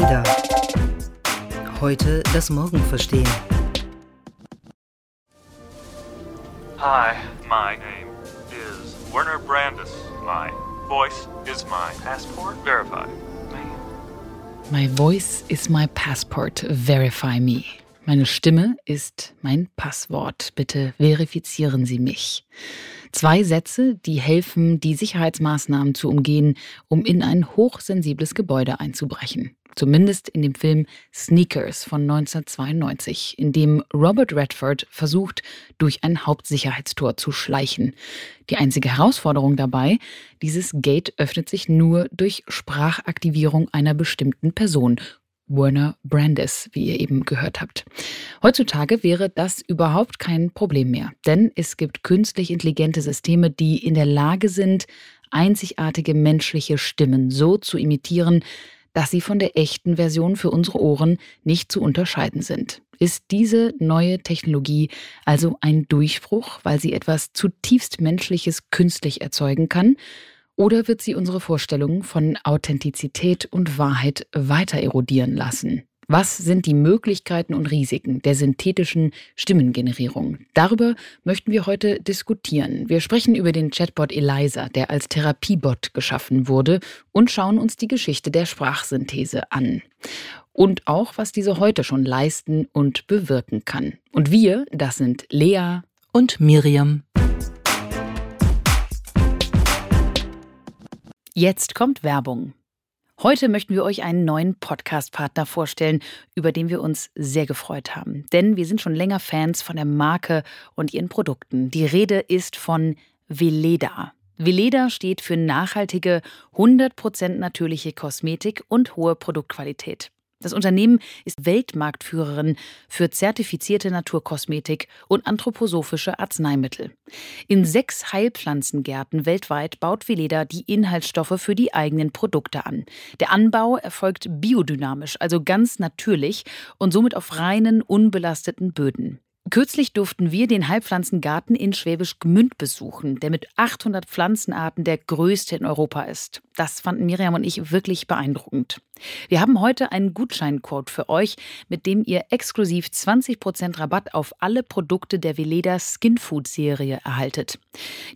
Ada. Heute das Morgen verstehen. Hi, my name is Werner Brandis. My voice is my passport. Verify me. My voice is my passport. Verify me. Meine Stimme ist mein Passwort. Bitte verifizieren Sie mich. Zwei Sätze, die helfen, die Sicherheitsmaßnahmen zu umgehen, um in ein hochsensibles Gebäude einzubrechen. Zumindest in dem Film Sneakers von 1992, in dem Robert Redford versucht, durch ein Hauptsicherheitstor zu schleichen. Die einzige Herausforderung dabei, dieses Gate öffnet sich nur durch Sprachaktivierung einer bestimmten Person Werner Brandis, wie ihr eben gehört habt. Heutzutage wäre das überhaupt kein Problem mehr, denn es gibt künstlich intelligente Systeme, die in der Lage sind, einzigartige menschliche Stimmen so zu imitieren, dass sie von der echten Version für unsere Ohren nicht zu unterscheiden sind. Ist diese neue Technologie also ein Durchbruch, weil sie etwas zutiefst Menschliches künstlich erzeugen kann? Oder wird sie unsere Vorstellungen von Authentizität und Wahrheit weiter erodieren lassen? Was sind die Möglichkeiten und Risiken der synthetischen Stimmengenerierung? Darüber möchten wir heute diskutieren. Wir sprechen über den Chatbot Eliza, der als Therapiebot geschaffen wurde, und schauen uns die Geschichte der Sprachsynthese an. Und auch, was diese heute schon leisten und bewirken kann. Und wir, das sind Lea und Miriam. Jetzt kommt Werbung. Heute möchten wir euch einen neuen Podcast-Partner vorstellen, über den wir uns sehr gefreut haben. Denn wir sind schon länger Fans von der Marke und ihren Produkten. Die Rede ist von Veleda. Veleda steht für nachhaltige, 100% natürliche Kosmetik und hohe Produktqualität. Das Unternehmen ist Weltmarktführerin für zertifizierte Naturkosmetik und anthroposophische Arzneimittel. In sechs Heilpflanzengärten weltweit baut Veleda die Inhaltsstoffe für die eigenen Produkte an. Der Anbau erfolgt biodynamisch, also ganz natürlich und somit auf reinen, unbelasteten Böden. Kürzlich durften wir den Heilpflanzengarten in Schwäbisch Gmünd besuchen, der mit 800 Pflanzenarten der größte in Europa ist. Das fanden Miriam und ich wirklich beeindruckend. Wir haben heute einen Gutscheincode für euch, mit dem ihr exklusiv 20% Rabatt auf alle Produkte der Veleda Skin Food Serie erhaltet.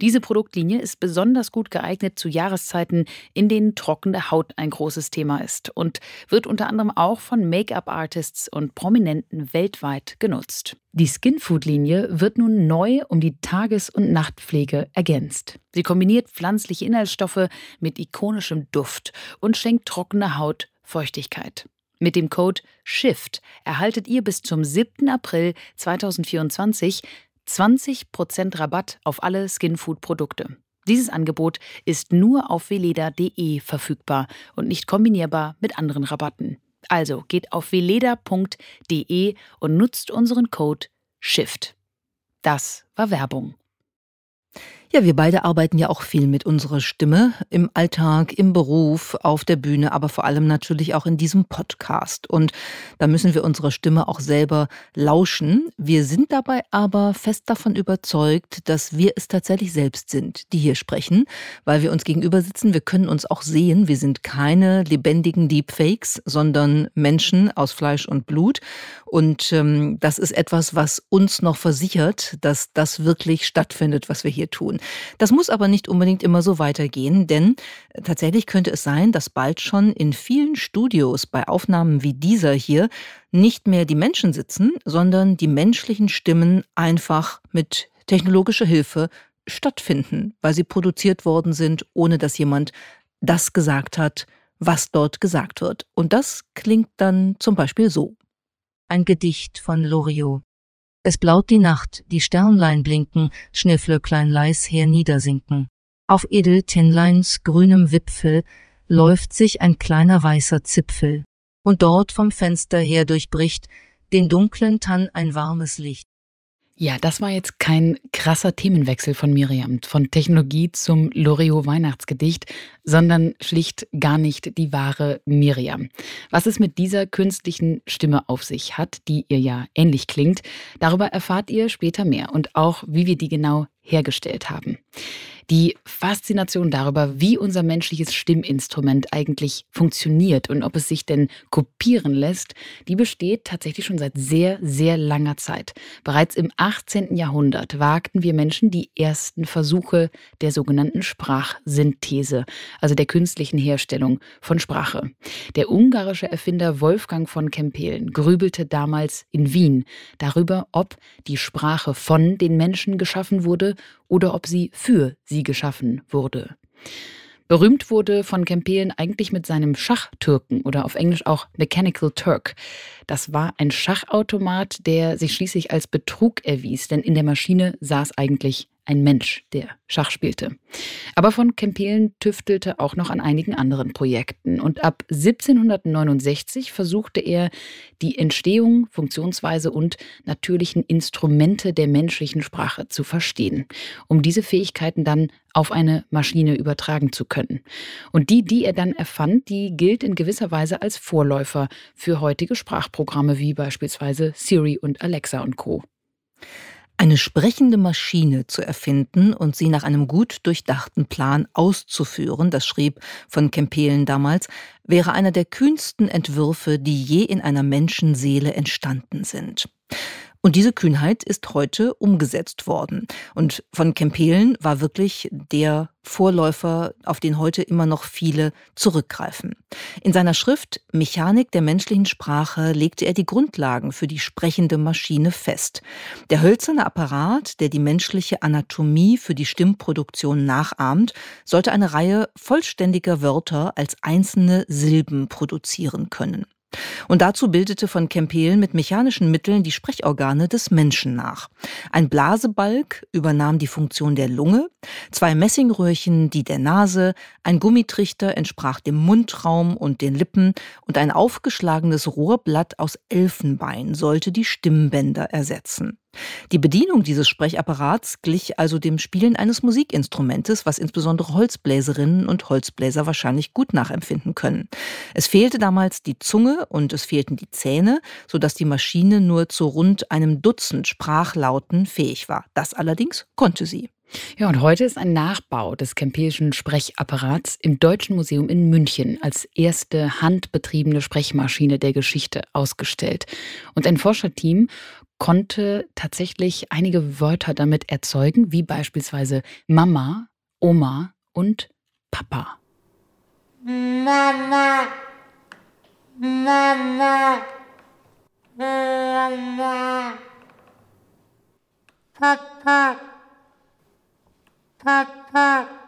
Diese Produktlinie ist besonders gut geeignet zu Jahreszeiten, in denen trockene Haut ein großes Thema ist und wird unter anderem auch von Make-up-Artists und Prominenten weltweit genutzt. Die Skin Food Linie wird nun neu um die Tages- und Nachtpflege ergänzt. Sie kombiniert pflanzliche Inhaltsstoffe mit ikonischem Duft und schenkt trockene Haut Feuchtigkeit. Mit dem Code SHIFT erhaltet ihr bis zum 7. April 2024 20% Rabatt auf alle Skinfood-Produkte. Dieses Angebot ist nur auf veleda.de verfügbar und nicht kombinierbar mit anderen Rabatten. Also geht auf veleda.de und nutzt unseren Code SHIFT. Das war Werbung. Ja, wir beide arbeiten ja auch viel mit unserer Stimme im Alltag, im Beruf, auf der Bühne, aber vor allem natürlich auch in diesem Podcast. Und da müssen wir unserer Stimme auch selber lauschen. Wir sind dabei aber fest davon überzeugt, dass wir es tatsächlich selbst sind, die hier sprechen, weil wir uns gegenüber sitzen. Wir können uns auch sehen. Wir sind keine lebendigen Deepfakes, sondern Menschen aus Fleisch und Blut. Und ähm, das ist etwas, was uns noch versichert, dass das wirklich stattfindet, was wir hier tun. Das muss aber nicht unbedingt immer so weitergehen, denn äh, tatsächlich könnte es sein, dass bald schon in vielen Studios bei Aufnahmen wie dieser hier nicht mehr die Menschen sitzen, sondern die menschlichen Stimmen einfach mit technologischer Hilfe stattfinden, weil sie produziert worden sind, ohne dass jemand das gesagt hat, was dort gesagt wird. Und das klingt dann zum Beispiel so. Ein Gedicht von Loriot. Es blaut die Nacht, die Sternlein blinken, Schneeflöcklein leis herniedersinken. Auf Edeltinnleins grünem Wipfel läuft sich ein kleiner weißer Zipfel, und dort vom Fenster her durchbricht den dunklen Tann ein warmes Licht. Ja, das war jetzt kein krasser Themenwechsel von Miriam, von Technologie zum Loriot Weihnachtsgedicht, sondern schlicht gar nicht die wahre Miriam. Was es mit dieser künstlichen Stimme auf sich hat, die ihr ja ähnlich klingt, darüber erfahrt ihr später mehr und auch, wie wir die genau hergestellt haben. Die Faszination darüber, wie unser menschliches Stimminstrument eigentlich funktioniert und ob es sich denn kopieren lässt, die besteht tatsächlich schon seit sehr, sehr langer Zeit. Bereits im 18. Jahrhundert wagten wir Menschen die ersten Versuche der sogenannten Sprachsynthese, also der künstlichen Herstellung von Sprache. Der ungarische Erfinder Wolfgang von Kempelen grübelte damals in Wien darüber, ob die Sprache von den Menschen geschaffen wurde oder ob sie für sie geschaffen wurde. Berühmt wurde von Kempelen eigentlich mit seinem Schachtürken oder auf Englisch auch Mechanical Turk. Das war ein Schachautomat, der sich schließlich als Betrug erwies, denn in der Maschine saß eigentlich ein Mensch, der Schach spielte. Aber von Kempelen tüftelte auch noch an einigen anderen Projekten. Und ab 1769 versuchte er, die Entstehung, Funktionsweise und natürlichen Instrumente der menschlichen Sprache zu verstehen, um diese Fähigkeiten dann auf eine Maschine übertragen zu können. Und die, die er dann erfand, die gilt in gewisser Weise als Vorläufer für heutige Sprachprogramme wie beispielsweise Siri und Alexa und Co. Eine sprechende Maschine zu erfinden und sie nach einem gut durchdachten Plan auszuführen, das schrieb von Kempelen damals, wäre einer der kühnsten Entwürfe, die je in einer Menschenseele entstanden sind. Und diese Kühnheit ist heute umgesetzt worden. Und von Kempelen war wirklich der Vorläufer, auf den heute immer noch viele zurückgreifen. In seiner Schrift Mechanik der menschlichen Sprache legte er die Grundlagen für die sprechende Maschine fest. Der hölzerne Apparat, der die menschliche Anatomie für die Stimmproduktion nachahmt, sollte eine Reihe vollständiger Wörter als einzelne Silben produzieren können. Und dazu bildete von Kempelen mit mechanischen Mitteln die Sprechorgane des Menschen nach. Ein Blasebalg übernahm die Funktion der Lunge, zwei Messingröhrchen die der Nase, ein Gummitrichter entsprach dem Mundraum und den Lippen und ein aufgeschlagenes Rohrblatt aus Elfenbein sollte die Stimmbänder ersetzen. Die Bedienung dieses Sprechapparats glich also dem Spielen eines Musikinstrumentes, was insbesondere Holzbläserinnen und Holzbläser wahrscheinlich gut nachempfinden können. Es fehlte damals die Zunge und es fehlten die Zähne, sodass die Maschine nur zu rund einem Dutzend Sprachlauten fähig war. Das allerdings konnte sie. Ja, und heute ist ein Nachbau des Kempelschen Sprechapparats im Deutschen Museum in München als erste handbetriebene Sprechmaschine der Geschichte ausgestellt. Und ein Forscherteam konnte tatsächlich einige Wörter damit erzeugen, wie beispielsweise Mama, Oma und Papa. Mama. Mama. Mama. Papa. Papa.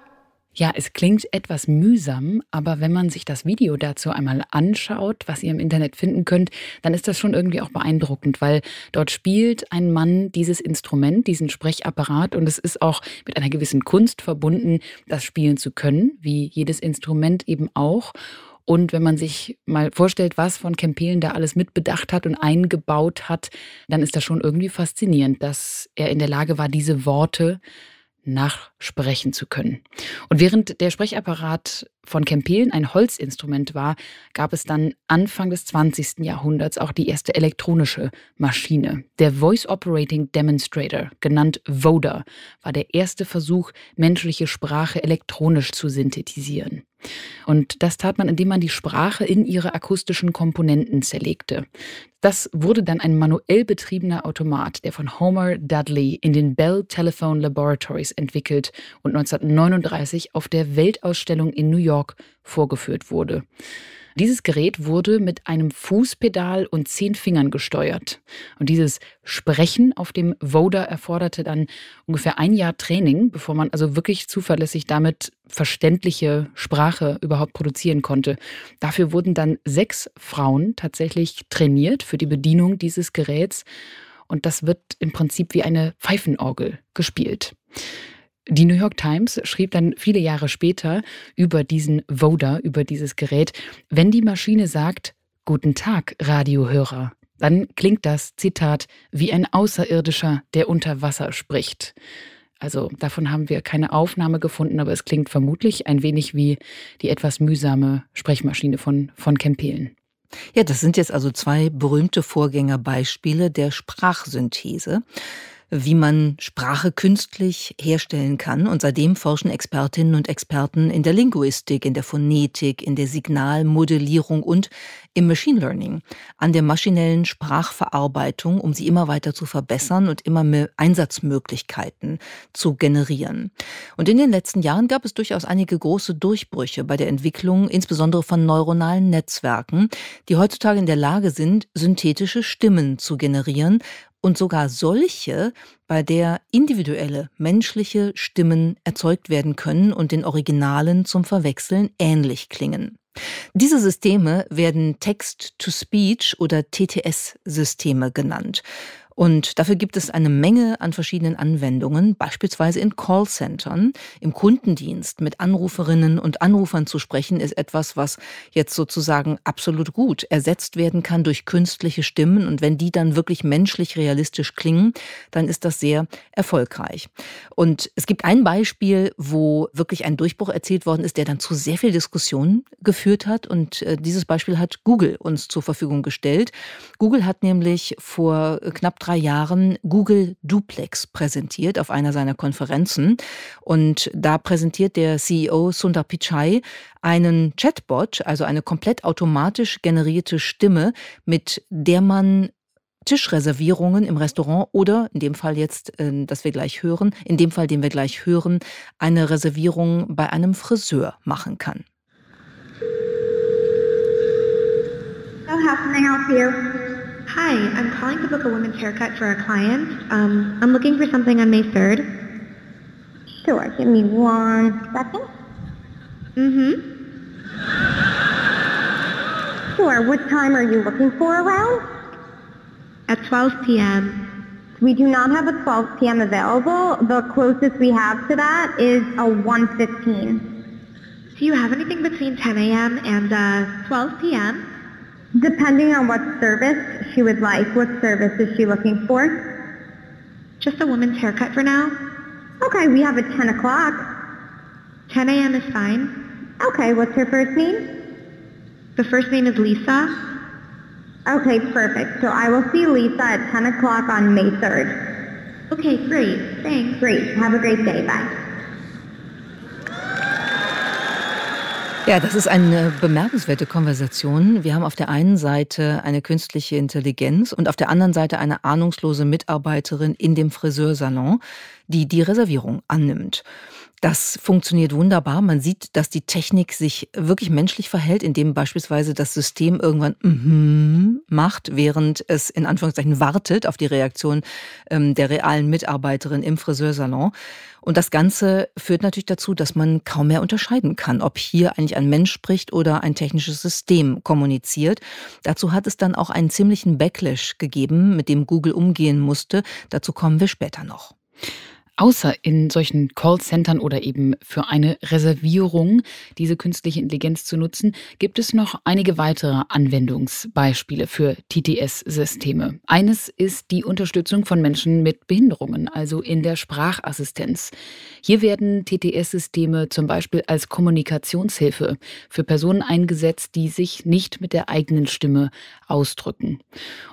Ja, es klingt etwas mühsam, aber wenn man sich das Video dazu einmal anschaut, was ihr im Internet finden könnt, dann ist das schon irgendwie auch beeindruckend, weil dort spielt ein Mann dieses Instrument, diesen Sprechapparat und es ist auch mit einer gewissen Kunst verbunden, das spielen zu können, wie jedes Instrument eben auch. Und wenn man sich mal vorstellt, was von Kempelen da alles mitbedacht hat und eingebaut hat, dann ist das schon irgendwie faszinierend, dass er in der Lage war, diese Worte nachsprechen zu können. Und während der Sprechapparat von Kempelen ein Holzinstrument war, gab es dann Anfang des 20. Jahrhunderts auch die erste elektronische Maschine. Der Voice Operating Demonstrator, genannt VODA, war der erste Versuch, menschliche Sprache elektronisch zu synthetisieren. Und das tat man, indem man die Sprache in ihre akustischen Komponenten zerlegte. Das wurde dann ein manuell betriebener Automat, der von Homer Dudley in den Bell Telephone Laboratories entwickelt und 1939 auf der Weltausstellung in New York vorgeführt wurde. Dieses Gerät wurde mit einem Fußpedal und zehn Fingern gesteuert. Und dieses Sprechen auf dem Voda erforderte dann ungefähr ein Jahr Training, bevor man also wirklich zuverlässig damit verständliche Sprache überhaupt produzieren konnte. Dafür wurden dann sechs Frauen tatsächlich trainiert für die Bedienung dieses Geräts. Und das wird im Prinzip wie eine Pfeifenorgel gespielt. Die New York Times schrieb dann viele Jahre später über diesen Voda, über dieses Gerät, wenn die Maschine sagt, Guten Tag, Radiohörer, dann klingt das, Zitat, wie ein Außerirdischer, der unter Wasser spricht. Also davon haben wir keine Aufnahme gefunden, aber es klingt vermutlich ein wenig wie die etwas mühsame Sprechmaschine von, von Kempelen. Ja, das sind jetzt also zwei berühmte Vorgängerbeispiele der Sprachsynthese. Wie man Sprache künstlich herstellen kann. Und seitdem forschen Expertinnen und Experten in der Linguistik, in der Phonetik, in der Signalmodellierung und im Machine Learning an der maschinellen Sprachverarbeitung, um sie immer weiter zu verbessern und immer mehr Einsatzmöglichkeiten zu generieren. Und in den letzten Jahren gab es durchaus einige große Durchbrüche bei der Entwicklung, insbesondere von neuronalen Netzwerken, die heutzutage in der Lage sind, synthetische Stimmen zu generieren und sogar solche, bei der individuelle menschliche Stimmen erzeugt werden können und den Originalen zum Verwechseln ähnlich klingen. Diese Systeme werden Text-to-Speech oder TTS-Systeme genannt. Und dafür gibt es eine Menge an verschiedenen Anwendungen, beispielsweise in Callcentern, im Kundendienst mit Anruferinnen und Anrufern zu sprechen, ist etwas, was jetzt sozusagen absolut gut ersetzt werden kann durch künstliche Stimmen. Und wenn die dann wirklich menschlich realistisch klingen, dann ist das sehr erfolgreich. Und es gibt ein Beispiel, wo wirklich ein Durchbruch erzielt worden ist, der dann zu sehr viel Diskussion geführt hat. Und äh, dieses Beispiel hat Google uns zur Verfügung gestellt. Google hat nämlich vor knapp drei Jahren Google Duplex präsentiert auf einer seiner Konferenzen. Und da präsentiert der CEO Sundar Pichai einen Chatbot, also eine komplett automatisch generierte Stimme, mit der man Tischreservierungen im Restaurant oder in dem Fall jetzt, äh, das wir gleich hören, in dem Fall, den wir gleich hören, eine Reservierung bei einem Friseur machen kann. So how can I? Hi, I'm calling to book a women's haircut for a client. Um, I'm looking for something on May 3rd. Sure, give me one second. Mm-hmm. Sure, what time are you looking for around? At 12 p.m. We do not have a 12 p.m. available. The closest we have to that is a 1.15. Do you have anything between 10 a.m. and uh, 12 p.m.? Depending on what service she would like, what service is she looking for? Just a woman's haircut for now. Okay, we have a 10 o'clock. 10 a.m. is fine. Okay, what's her first name? The first name is Lisa. Okay, perfect. So I will see Lisa at 10 o'clock on May 3rd. Okay, great. Thanks. Great. Have a great day. Bye. Ja, das ist eine bemerkenswerte Konversation. Wir haben auf der einen Seite eine künstliche Intelligenz und auf der anderen Seite eine ahnungslose Mitarbeiterin in dem Friseursalon, die die Reservierung annimmt. Das funktioniert wunderbar. Man sieht, dass die Technik sich wirklich menschlich verhält, indem beispielsweise das System irgendwann mm macht, während es in Anführungszeichen wartet auf die Reaktion ähm, der realen Mitarbeiterin im Friseursalon. Und das Ganze führt natürlich dazu, dass man kaum mehr unterscheiden kann, ob hier eigentlich ein Mensch spricht oder ein technisches System kommuniziert. Dazu hat es dann auch einen ziemlichen Backlash gegeben, mit dem Google umgehen musste. Dazu kommen wir später noch. Außer in solchen Callcentern oder eben für eine Reservierung diese künstliche Intelligenz zu nutzen, gibt es noch einige weitere Anwendungsbeispiele für TTS-Systeme. Eines ist die Unterstützung von Menschen mit Behinderungen, also in der Sprachassistenz. Hier werden TTS-Systeme zum Beispiel als Kommunikationshilfe für Personen eingesetzt, die sich nicht mit der eigenen Stimme ausdrücken.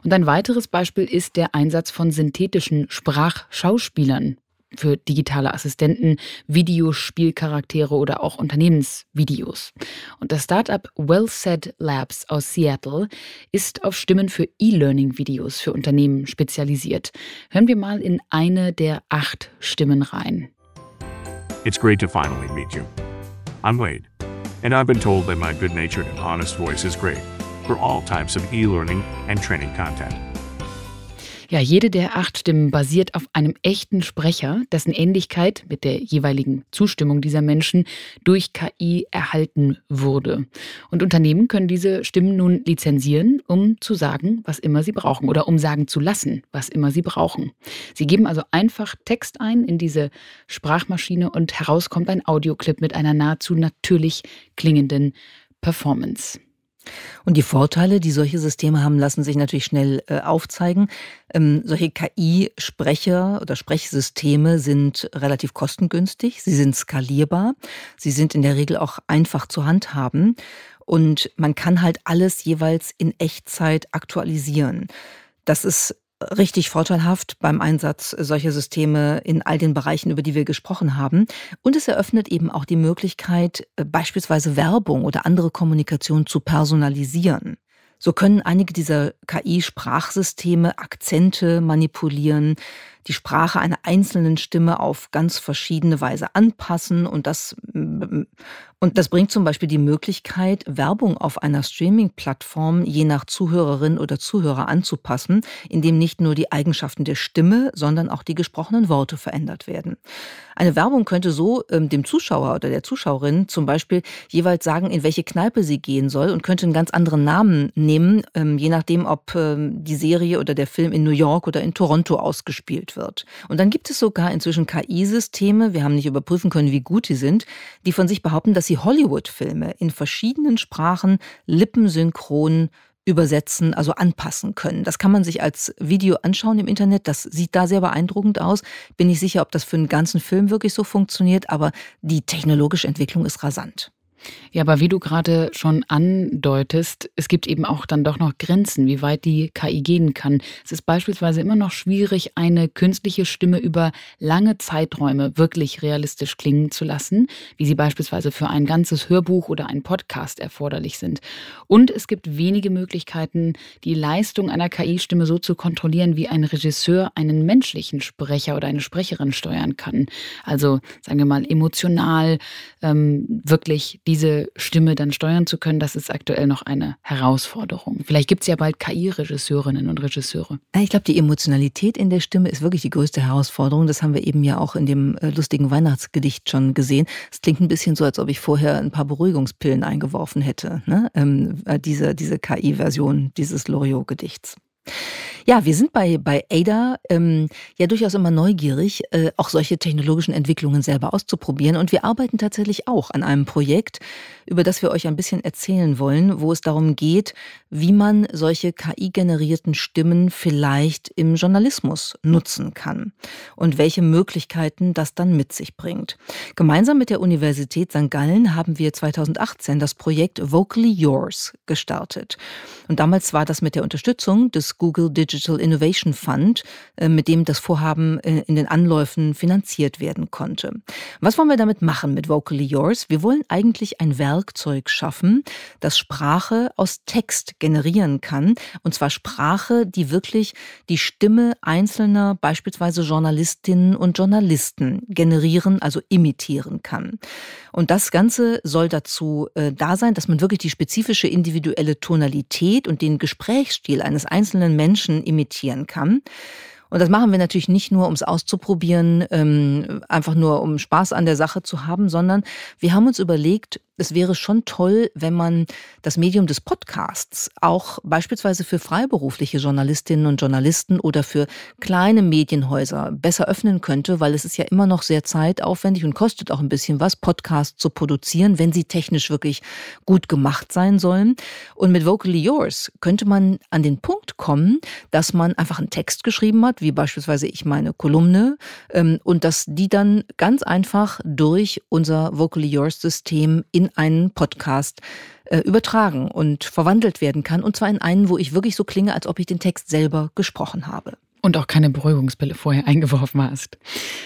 Und ein weiteres Beispiel ist der Einsatz von synthetischen Sprachschauspielern für digitale Assistenten, Videospielcharaktere oder auch Unternehmensvideos. Und das Startup WellSaid Labs aus Seattle ist auf Stimmen für E-Learning-Videos für Unternehmen spezialisiert. Hören wir mal in eine der acht Stimmen rein. It's great to finally meet you. I'm Wade, and I've been told that my good-natured and honest voice is great for all types of e-learning and training content. Ja, jede der acht Stimmen basiert auf einem echten Sprecher, dessen Ähnlichkeit mit der jeweiligen Zustimmung dieser Menschen durch KI erhalten wurde. Und Unternehmen können diese Stimmen nun lizenzieren, um zu sagen, was immer sie brauchen oder um sagen zu lassen, was immer sie brauchen. Sie geben also einfach Text ein in diese Sprachmaschine und heraus kommt ein Audioclip mit einer nahezu natürlich klingenden Performance. Und die Vorteile, die solche Systeme haben, lassen sich natürlich schnell äh, aufzeigen. Ähm, solche KI-Sprecher oder Sprechsysteme sind relativ kostengünstig, sie sind skalierbar, sie sind in der Regel auch einfach zu handhaben und man kann halt alles jeweils in Echtzeit aktualisieren. Das ist richtig vorteilhaft beim Einsatz solcher Systeme in all den Bereichen, über die wir gesprochen haben. Und es eröffnet eben auch die Möglichkeit, äh, beispielsweise Werbung oder andere Kommunikation zu personalisieren. So können einige dieser KI-Sprachsysteme Akzente manipulieren, die Sprache einer einzelnen Stimme auf ganz verschiedene Weise anpassen und das und das bringt zum Beispiel die Möglichkeit, Werbung auf einer Streaming-Plattform je nach Zuhörerin oder Zuhörer anzupassen, indem nicht nur die Eigenschaften der Stimme, sondern auch die gesprochenen Worte verändert werden. Eine Werbung könnte so ähm, dem Zuschauer oder der Zuschauerin zum Beispiel jeweils sagen, in welche Kneipe sie gehen soll und könnte einen ganz anderen Namen nehmen, ähm, je nachdem, ob ähm, die Serie oder der Film in New York oder in Toronto ausgespielt wird. Und dann gibt es sogar inzwischen KI-Systeme, wir haben nicht überprüfen können, wie gut die sind, die von sich behaupten, dass sie Hollywood-Filme in verschiedenen Sprachen lippensynchron übersetzen, also anpassen können. Das kann man sich als Video anschauen im Internet. Das sieht da sehr beeindruckend aus. Bin nicht sicher, ob das für einen ganzen Film wirklich so funktioniert, aber die technologische Entwicklung ist rasant. Ja, aber wie du gerade schon andeutest, es gibt eben auch dann doch noch Grenzen, wie weit die KI gehen kann. Es ist beispielsweise immer noch schwierig, eine künstliche Stimme über lange Zeiträume wirklich realistisch klingen zu lassen, wie sie beispielsweise für ein ganzes Hörbuch oder einen Podcast erforderlich sind. Und es gibt wenige Möglichkeiten, die Leistung einer KI-Stimme so zu kontrollieren, wie ein Regisseur einen menschlichen Sprecher oder eine Sprecherin steuern kann. Also sagen wir mal emotional, ähm, wirklich die diese Stimme dann steuern zu können, das ist aktuell noch eine Herausforderung. Vielleicht gibt es ja bald KI-Regisseurinnen und Regisseure. Ich glaube, die Emotionalität in der Stimme ist wirklich die größte Herausforderung. Das haben wir eben ja auch in dem äh, lustigen Weihnachtsgedicht schon gesehen. Es klingt ein bisschen so, als ob ich vorher ein paar Beruhigungspillen eingeworfen hätte. Ne? Ähm, äh, diese diese KI-Version dieses Loriot-Gedichts. Ja, wir sind bei, bei Ada ähm, ja durchaus immer neugierig, äh, auch solche technologischen Entwicklungen selber auszuprobieren. Und wir arbeiten tatsächlich auch an einem Projekt, über das wir euch ein bisschen erzählen wollen, wo es darum geht, wie man solche KI-generierten Stimmen vielleicht im Journalismus nutzen kann und welche Möglichkeiten das dann mit sich bringt. Gemeinsam mit der Universität St. Gallen haben wir 2018 das Projekt Vocally Yours gestartet. Und damals war das mit der Unterstützung des Google Digital Innovation Fund, äh, mit dem das Vorhaben äh, in den Anläufen finanziert werden konnte. Was wollen wir damit machen mit Vocally Yours? Wir wollen eigentlich ein Werkzeug schaffen, das Sprache aus Text generieren kann. Und zwar Sprache, die wirklich die Stimme einzelner, beispielsweise Journalistinnen und Journalisten generieren, also imitieren kann. Und das Ganze soll dazu äh, da sein, dass man wirklich die spezifische individuelle Tonalität und den Gesprächsstil eines einzelnen Menschen imitieren kann. Und das machen wir natürlich nicht nur, um es auszuprobieren, ähm, einfach nur um Spaß an der Sache zu haben, sondern wir haben uns überlegt, es wäre schon toll, wenn man das Medium des Podcasts auch beispielsweise für freiberufliche Journalistinnen und Journalisten oder für kleine Medienhäuser besser öffnen könnte, weil es ist ja immer noch sehr zeitaufwendig und kostet auch ein bisschen was, Podcasts zu produzieren, wenn sie technisch wirklich gut gemacht sein sollen. Und mit Vocally Yours könnte man an den Punkt kommen, dass man einfach einen Text geschrieben hat, wie beispielsweise ich meine Kolumne, ähm, und dass die dann ganz einfach durch unser Vocally Yours System in einen Podcast äh, übertragen und verwandelt werden kann. Und zwar in einen, wo ich wirklich so klinge, als ob ich den Text selber gesprochen habe. Und auch keine Beruhigungspille vorher eingeworfen hast.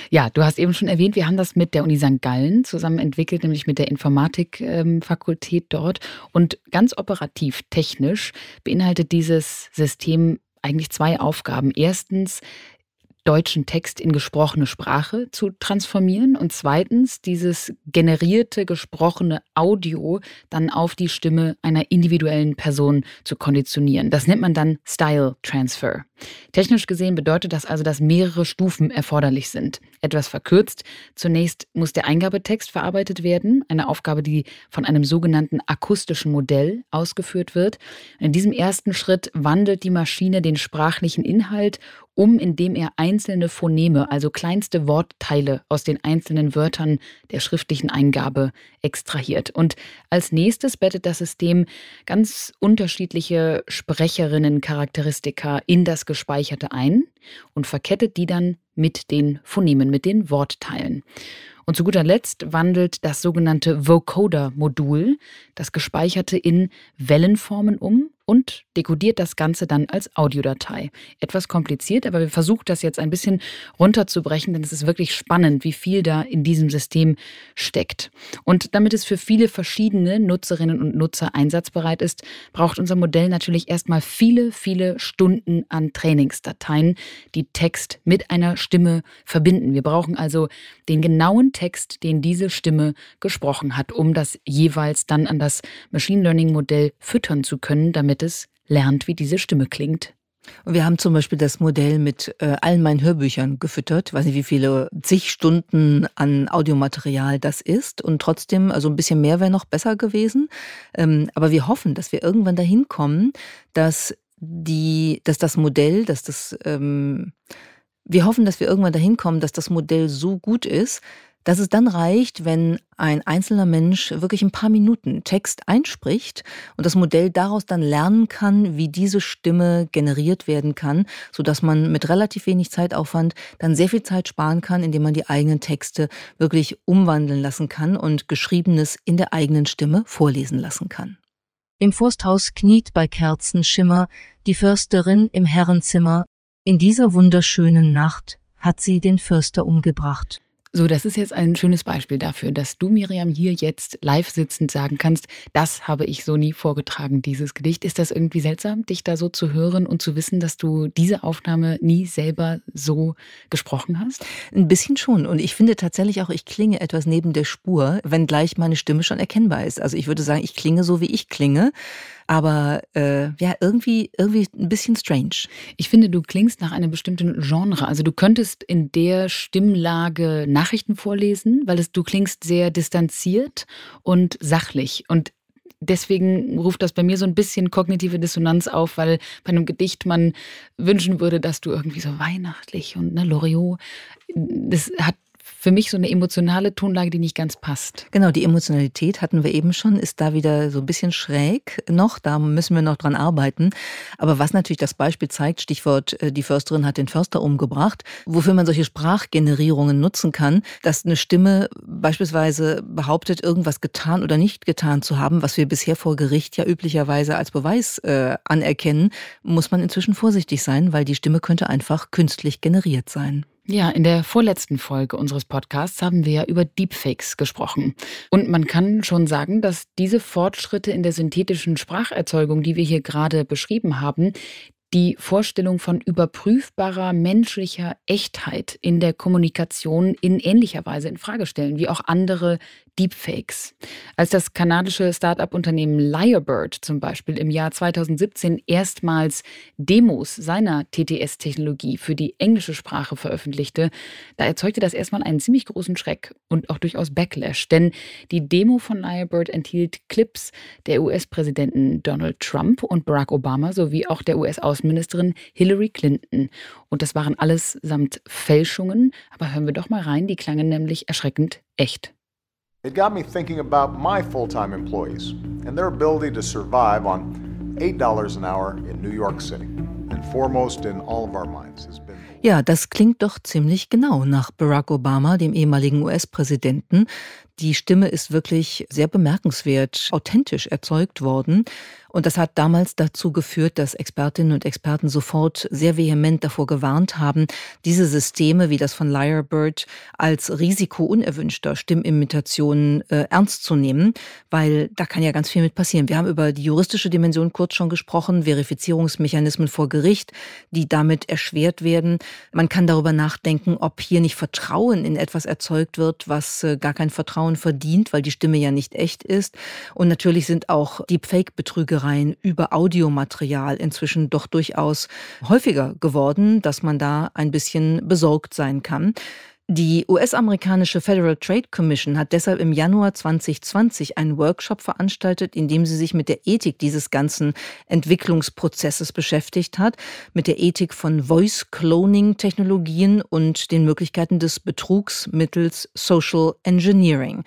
Ja, du hast eben schon erwähnt, wir haben das mit der Uni St. Gallen zusammen entwickelt, nämlich mit der Informatikfakultät ähm, dort. Und ganz operativ, technisch beinhaltet dieses System eigentlich zwei Aufgaben. Erstens deutschen Text in gesprochene Sprache zu transformieren und zweitens dieses generierte gesprochene Audio dann auf die Stimme einer individuellen Person zu konditionieren. Das nennt man dann Style Transfer. Technisch gesehen bedeutet das also, dass mehrere Stufen erforderlich sind. Etwas verkürzt. Zunächst muss der Eingabetext verarbeitet werden, eine Aufgabe, die von einem sogenannten akustischen Modell ausgeführt wird. In diesem ersten Schritt wandelt die Maschine den sprachlichen Inhalt um, indem er einzelne Phoneme, also kleinste Wortteile aus den einzelnen Wörtern der schriftlichen Eingabe extrahiert. Und als nächstes bettet das System ganz unterschiedliche Sprecherinnencharakteristika in das Gespeicherte ein und verkettet die dann mit den Phonemen, mit den Wortteilen. Und zu guter Letzt wandelt das sogenannte Vocoder-Modul das Gespeicherte in Wellenformen um und dekodiert das Ganze dann als Audiodatei. Etwas kompliziert, aber wir versuchen das jetzt ein bisschen runterzubrechen, denn es ist wirklich spannend, wie viel da in diesem System steckt. Und damit es für viele verschiedene Nutzerinnen und Nutzer einsatzbereit ist, braucht unser Modell natürlich erstmal viele, viele Stunden an Trainingsdateien, die Text mit einer Stimme verbinden. Wir brauchen also den genauen Text, den diese Stimme gesprochen hat, um das jeweils dann an das Machine Learning Modell füttern zu können, damit es lernt, wie diese Stimme klingt. Wir haben zum Beispiel das Modell mit äh, allen meinen Hörbüchern gefüttert. Ich weiß nicht, wie viele zig Stunden an Audiomaterial das ist. Und trotzdem, also ein bisschen mehr wäre noch besser gewesen. Ähm, aber wir hoffen, dass wir irgendwann dahin kommen, dass die, dass das Modell, dass das, ähm, wir hoffen, dass wir irgendwann dahin kommen, dass das Modell so gut ist, dass es dann reicht, wenn ein einzelner Mensch wirklich ein paar Minuten Text einspricht und das Modell daraus dann lernen kann, wie diese Stimme generiert werden kann, sodass man mit relativ wenig Zeitaufwand dann sehr viel Zeit sparen kann, indem man die eigenen Texte wirklich umwandeln lassen kann und Geschriebenes in der eigenen Stimme vorlesen lassen kann. Im Forsthaus kniet bei Kerzenschimmer die Försterin im Herrenzimmer. In dieser wunderschönen Nacht hat sie den Förster umgebracht. So, das ist jetzt ein schönes Beispiel dafür, dass du, Miriam, hier jetzt live sitzend sagen kannst, das habe ich so nie vorgetragen, dieses Gedicht. Ist das irgendwie seltsam, dich da so zu hören und zu wissen, dass du diese Aufnahme nie selber so gesprochen hast? Ein bisschen schon. Und ich finde tatsächlich auch, ich klinge etwas neben der Spur, wenngleich meine Stimme schon erkennbar ist. Also ich würde sagen, ich klinge so, wie ich klinge aber äh, ja, irgendwie, irgendwie ein bisschen strange. Ich finde, du klingst nach einem bestimmten Genre. Also du könntest in der Stimmlage Nachrichten vorlesen, weil es, du klingst sehr distanziert und sachlich. Und deswegen ruft das bei mir so ein bisschen kognitive Dissonanz auf, weil bei einem Gedicht man wünschen würde, dass du irgendwie so weihnachtlich und ne, Loriot, das hat für mich so eine emotionale Tonlage, die nicht ganz passt. Genau, die Emotionalität hatten wir eben schon, ist da wieder so ein bisschen schräg noch. Da müssen wir noch dran arbeiten. Aber was natürlich das Beispiel zeigt, Stichwort, äh, die Försterin hat den Förster umgebracht, wofür man solche Sprachgenerierungen nutzen kann, dass eine Stimme beispielsweise behauptet, irgendwas getan oder nicht getan zu haben, was wir bisher vor Gericht ja üblicherweise als Beweis äh, anerkennen, muss man inzwischen vorsichtig sein, weil die Stimme könnte einfach künstlich generiert sein. Ja, in der vorletzten Folge unseres Podcasts haben wir ja über Deepfakes gesprochen. Und man kann schon sagen, dass diese Fortschritte in der synthetischen Spracherzeugung, die wir hier gerade beschrieben haben, die Vorstellung von überprüfbarer menschlicher Echtheit in der Kommunikation in ähnlicher Weise in Frage stellen, wie auch andere Deepfakes. Als das kanadische Start-up-Unternehmen Lyrebird zum Beispiel im Jahr 2017 erstmals Demos seiner TTS-Technologie für die englische Sprache veröffentlichte, da erzeugte das erstmal einen ziemlich großen Schreck und auch durchaus Backlash, denn die Demo von Lyrebird enthielt Clips der US-Präsidenten Donald Trump und Barack Obama sowie auch der US-Außenministerin Hillary Clinton. Und das waren alles samt Fälschungen, aber hören wir doch mal rein, die klangen nämlich erschreckend echt. It got me thinking about my full time employees and their ability to survive on $8 an hour in New York City. And foremost in all of our minds has been. Ja, das klingt doch ziemlich genau nach Barack Obama, dem ehemaligen US-Präsidenten. Die Stimme ist wirklich sehr bemerkenswert authentisch erzeugt worden. Und das hat damals dazu geführt, dass Expertinnen und Experten sofort sehr vehement davor gewarnt haben, diese Systeme wie das von Lyrebird als Risiko unerwünschter Stimmimitationen äh, ernst zu nehmen, weil da kann ja ganz viel mit passieren. Wir haben über die juristische Dimension kurz schon gesprochen, Verifizierungsmechanismen vor Gericht, die damit erschwert werden. Man kann darüber nachdenken, ob hier nicht Vertrauen in etwas erzeugt wird, was äh, gar kein Vertrauen verdient, weil die Stimme ja nicht echt ist. Und natürlich sind auch die Fake-Betrügereien Betrügereien über Audiomaterial inzwischen doch durchaus häufiger geworden, dass man da ein bisschen besorgt sein kann. Die US-amerikanische Federal Trade Commission hat deshalb im Januar 2020 einen Workshop veranstaltet, in dem sie sich mit der Ethik dieses ganzen Entwicklungsprozesses beschäftigt hat, mit der Ethik von Voice-Cloning-Technologien und den Möglichkeiten des Betrugs mittels Social Engineering.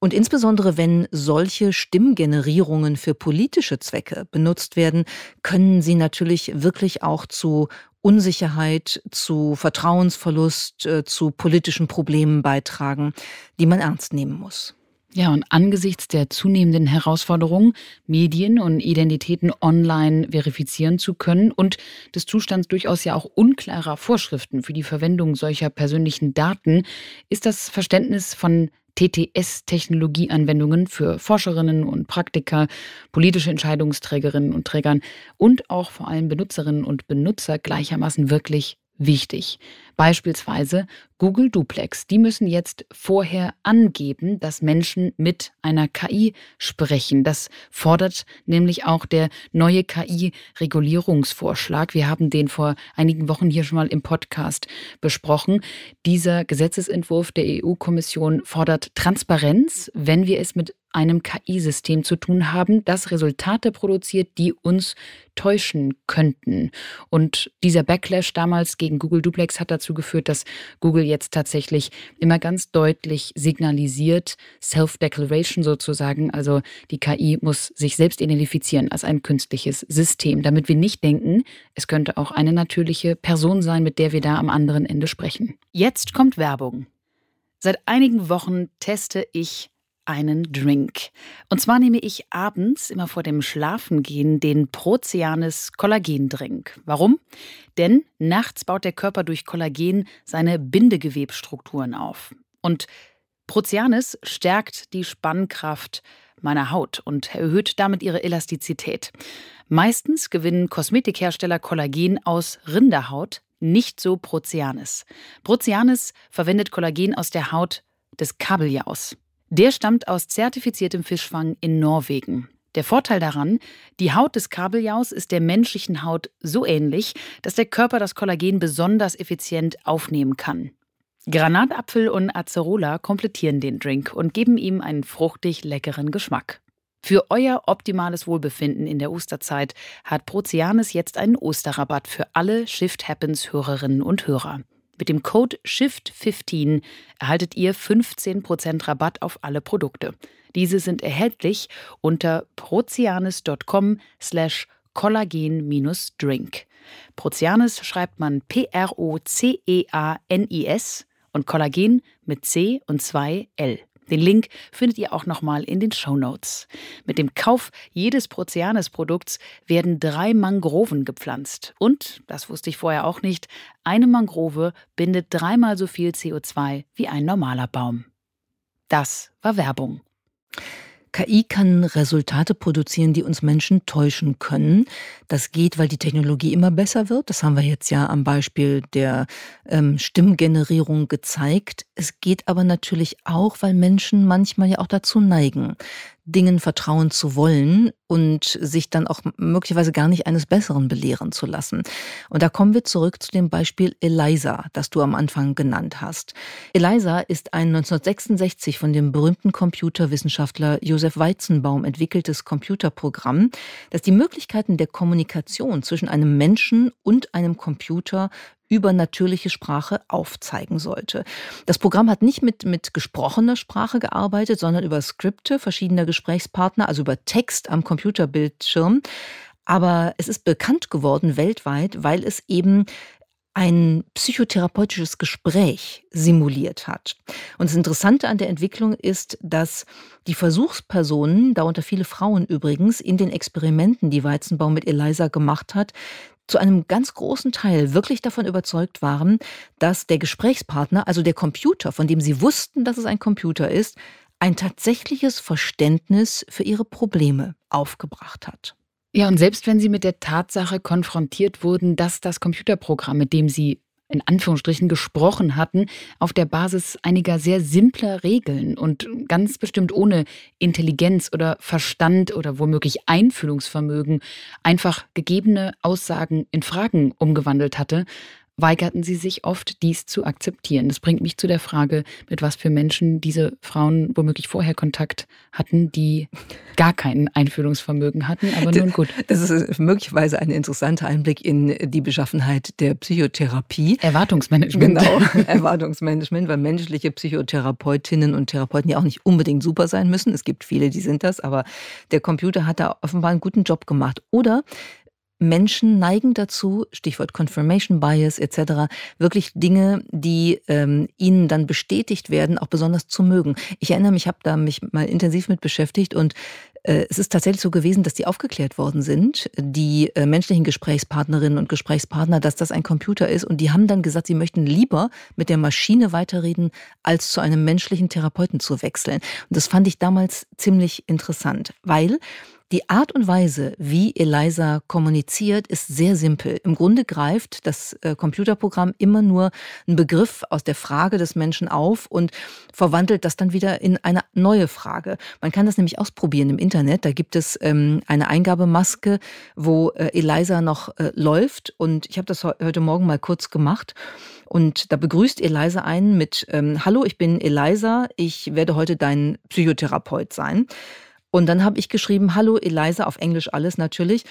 Und insbesondere wenn solche Stimmgenerierungen für politische Zwecke benutzt werden, können sie natürlich wirklich auch zu Unsicherheit, zu Vertrauensverlust, äh, zu politischen Problemen beitragen, die man ernst nehmen muss. Ja, und angesichts der zunehmenden Herausforderung, Medien und Identitäten online verifizieren zu können und des Zustands durchaus ja auch unklarer Vorschriften für die Verwendung solcher persönlichen Daten, ist das Verständnis von TTS-Technologieanwendungen für Forscherinnen und Praktiker, politische Entscheidungsträgerinnen und Trägern und auch vor allem Benutzerinnen und Benutzer gleichermaßen wirklich wichtig. Beispielsweise Google Duplex. Die müssen jetzt vorher angeben, dass Menschen mit einer KI sprechen. Das fordert nämlich auch der neue KI-Regulierungsvorschlag. Wir haben den vor einigen Wochen hier schon mal im Podcast besprochen. Dieser Gesetzesentwurf der EU-Kommission fordert Transparenz, wenn wir es mit einem KI-System zu tun haben, das Resultate produziert, die uns täuschen könnten. Und dieser Backlash damals gegen Google Duplex hat dazu geführt, dass Google jetzt tatsächlich immer ganz deutlich signalisiert, Self-Declaration sozusagen, also die KI muss sich selbst identifizieren als ein künstliches System, damit wir nicht denken, es könnte auch eine natürliche Person sein, mit der wir da am anderen Ende sprechen. Jetzt kommt Werbung. Seit einigen Wochen teste ich einen Drink. Und zwar nehme ich abends immer vor dem Schlafengehen den Proceanis Kollagendrink. Warum? Denn nachts baut der Körper durch Kollagen seine Bindegewebstrukturen auf. Und Proceanis stärkt die Spannkraft meiner Haut und erhöht damit ihre Elastizität. Meistens gewinnen Kosmetikhersteller Kollagen aus Rinderhaut, nicht so Proceanis. Proceanis verwendet Kollagen aus der Haut des Kabeljaus. Der stammt aus zertifiziertem Fischfang in Norwegen. Der Vorteil daran, die Haut des Kabeljaus ist der menschlichen Haut so ähnlich, dass der Körper das Kollagen besonders effizient aufnehmen kann. Granatapfel und Acerola komplettieren den Drink und geben ihm einen fruchtig leckeren Geschmack. Für euer optimales Wohlbefinden in der Osterzeit hat Proceanis jetzt einen Osterrabatt für alle Shift Happens Hörerinnen und Hörer. Mit dem Code SHIFT15 erhaltet ihr 15% Rabatt auf alle Produkte. Diese sind erhältlich unter prozianis.com slash kollagen-drink. Prozianis schreibt man P-R-O-C-E-A-N-I-S und Kollagen mit C und 2 L. Den Link findet ihr auch nochmal in den Show Notes. Mit dem Kauf jedes Proceanes-Produkts werden drei Mangroven gepflanzt. Und, das wusste ich vorher auch nicht, eine Mangrove bindet dreimal so viel CO2 wie ein normaler Baum. Das war Werbung. KI kann Resultate produzieren, die uns Menschen täuschen können. Das geht, weil die Technologie immer besser wird. Das haben wir jetzt ja am Beispiel der ähm, Stimmgenerierung gezeigt. Es geht aber natürlich auch, weil Menschen manchmal ja auch dazu neigen, Dingen vertrauen zu wollen und sich dann auch möglicherweise gar nicht eines Besseren belehren zu lassen. Und da kommen wir zurück zu dem Beispiel Eliza, das du am Anfang genannt hast. Eliza ist ein 1966 von dem berühmten Computerwissenschaftler Josef Weizenbaum entwickeltes Computerprogramm, das die Möglichkeiten der Kommunikation zwischen einem Menschen und einem Computer über natürliche Sprache aufzeigen sollte. Das Programm hat nicht mit, mit gesprochener Sprache gearbeitet, sondern über Skripte verschiedener Gesprächspartner, also über Text am Computerbildschirm. Aber es ist bekannt geworden weltweit, weil es eben ein psychotherapeutisches Gespräch simuliert hat. Und das Interessante an der Entwicklung ist, dass die Versuchspersonen, darunter viele Frauen übrigens, in den Experimenten, die Weizenbaum mit Eliza gemacht hat, zu einem ganz großen Teil wirklich davon überzeugt waren, dass der Gesprächspartner, also der Computer, von dem sie wussten, dass es ein Computer ist, ein tatsächliches Verständnis für ihre Probleme aufgebracht hat. Ja, und selbst wenn Sie mit der Tatsache konfrontiert wurden, dass das Computerprogramm, mit dem Sie in Anführungsstrichen gesprochen hatten, auf der Basis einiger sehr simpler Regeln und ganz bestimmt ohne Intelligenz oder Verstand oder womöglich Einfühlungsvermögen einfach gegebene Aussagen in Fragen umgewandelt hatte, weigerten sie sich oft, dies zu akzeptieren. Das bringt mich zu der Frage, mit was für Menschen diese Frauen womöglich vorher Kontakt hatten, die gar kein Einfühlungsvermögen hatten, aber nun gut. Das ist möglicherweise ein interessanter Einblick in die Beschaffenheit der Psychotherapie. Erwartungsmanagement. Genau, Erwartungsmanagement, weil menschliche Psychotherapeutinnen und Therapeuten ja auch nicht unbedingt super sein müssen. Es gibt viele, die sind das, aber der Computer hat da offenbar einen guten Job gemacht. Oder Menschen neigen dazu, Stichwort Confirmation Bias etc., wirklich Dinge, die ähm, ihnen dann bestätigt werden, auch besonders zu mögen. Ich erinnere mich, ich habe da mich mal intensiv mit beschäftigt und äh, es ist tatsächlich so gewesen, dass die aufgeklärt worden sind, die äh, menschlichen Gesprächspartnerinnen und Gesprächspartner, dass das ein Computer ist. Und die haben dann gesagt, sie möchten lieber mit der Maschine weiterreden, als zu einem menschlichen Therapeuten zu wechseln. Und das fand ich damals ziemlich interessant, weil die Art und Weise, wie Eliza kommuniziert, ist sehr simpel. Im Grunde greift das äh, Computerprogramm immer nur einen Begriff aus der Frage des Menschen auf und verwandelt das dann wieder in eine neue Frage. Man kann das nämlich ausprobieren im Internet. Da gibt es ähm, eine Eingabemaske, wo äh, Eliza noch äh, läuft. Und ich habe das heute Morgen mal kurz gemacht. Und da begrüßt Eliza einen mit ähm, Hallo, ich bin Eliza, ich werde heute dein Psychotherapeut sein. Und dann habe ich geschrieben, hallo Eliza, auf Englisch alles natürlich.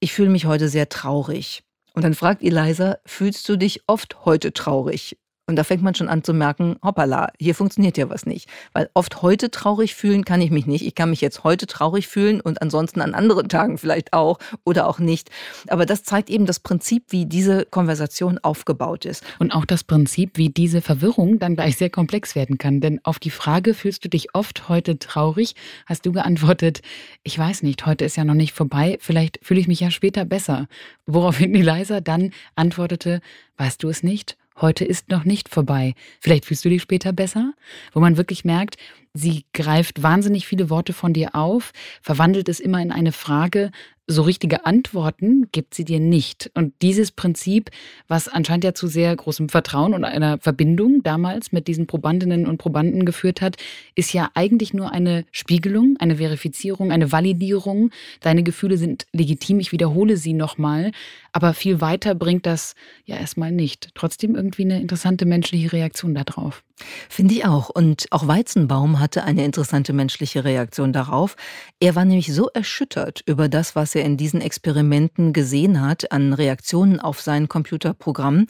Ich fühle mich heute sehr traurig. Und dann fragt Eliza, fühlst du dich oft heute traurig? Und da fängt man schon an zu merken, hoppala, hier funktioniert ja was nicht. Weil oft heute traurig fühlen kann ich mich nicht. Ich kann mich jetzt heute traurig fühlen und ansonsten an anderen Tagen vielleicht auch oder auch nicht. Aber das zeigt eben das Prinzip, wie diese Konversation aufgebaut ist. Und auch das Prinzip, wie diese Verwirrung dann gleich sehr komplex werden kann. Denn auf die Frage, fühlst du dich oft heute traurig, hast du geantwortet, ich weiß nicht, heute ist ja noch nicht vorbei, vielleicht fühle ich mich ja später besser. Woraufhin Eliza dann antwortete, weißt du es nicht? Heute ist noch nicht vorbei. Vielleicht fühlst du dich später besser, wo man wirklich merkt, sie greift wahnsinnig viele Worte von dir auf, verwandelt es immer in eine Frage, so richtige Antworten gibt sie dir nicht. Und dieses Prinzip, was anscheinend ja zu sehr großem Vertrauen und einer Verbindung damals mit diesen Probandinnen und Probanden geführt hat, ist ja eigentlich nur eine Spiegelung, eine Verifizierung, eine Validierung. Deine Gefühle sind legitim, ich wiederhole sie nochmal. Aber viel weiter bringt das ja erstmal nicht. Trotzdem irgendwie eine interessante menschliche Reaktion darauf. Finde ich auch. Und auch Weizenbaum hatte eine interessante menschliche Reaktion darauf. Er war nämlich so erschüttert über das, was er in diesen Experimenten gesehen hat, an Reaktionen auf sein Computerprogramm,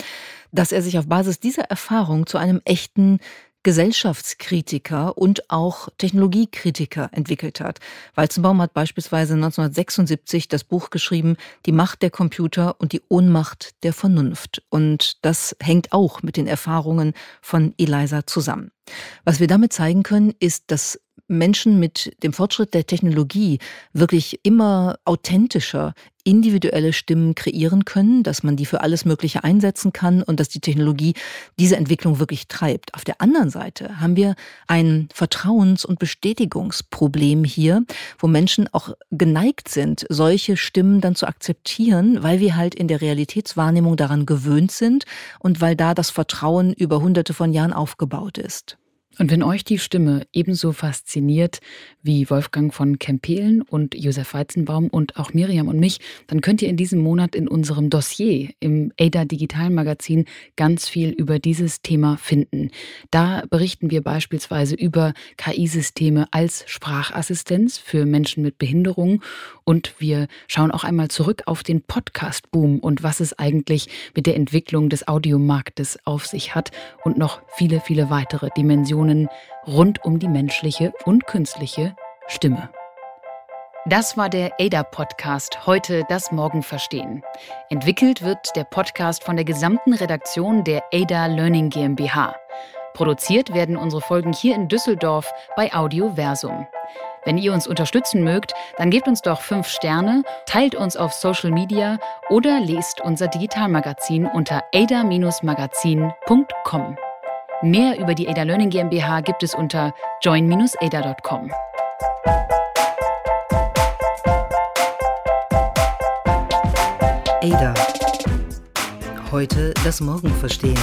dass er sich auf Basis dieser Erfahrung zu einem echten Gesellschaftskritiker und auch Technologiekritiker entwickelt hat. Walzenbaum hat beispielsweise 1976 das Buch geschrieben Die Macht der Computer und die Ohnmacht der Vernunft. Und das hängt auch mit den Erfahrungen von Eliza zusammen. Was wir damit zeigen können, ist, dass Menschen mit dem Fortschritt der Technologie wirklich immer authentischer individuelle Stimmen kreieren können, dass man die für alles Mögliche einsetzen kann und dass die Technologie diese Entwicklung wirklich treibt. Auf der anderen Seite haben wir ein Vertrauens- und Bestätigungsproblem hier, wo Menschen auch geneigt sind, solche Stimmen dann zu akzeptieren, weil wir halt in der Realitätswahrnehmung daran gewöhnt sind und weil da das Vertrauen über hunderte von Jahren aufgebaut ist. Und wenn euch die Stimme ebenso fasziniert wie Wolfgang von Kempelen und Josef Weizenbaum und auch Miriam und mich, dann könnt ihr in diesem Monat in unserem Dossier im ADA Digitalmagazin ganz viel über dieses Thema finden. Da berichten wir beispielsweise über KI-Systeme als Sprachassistenz für Menschen mit Behinderung und wir schauen auch einmal zurück auf den Podcast-Boom und was es eigentlich mit der Entwicklung des Audiomarktes auf sich hat und noch viele, viele weitere Dimensionen rund um die menschliche und künstliche Stimme. Das war der ADA-Podcast, heute das Morgen verstehen. Entwickelt wird der Podcast von der gesamten Redaktion der ADA Learning GmbH. Produziert werden unsere Folgen hier in Düsseldorf bei Audioversum. Wenn ihr uns unterstützen mögt, dann gebt uns doch fünf Sterne, teilt uns auf Social Media oder lest unser Digitalmagazin unter ada-magazin.com. Mehr über die Ada Learning GmbH gibt es unter join-ada.com. Ada. Heute das Morgen verstehen.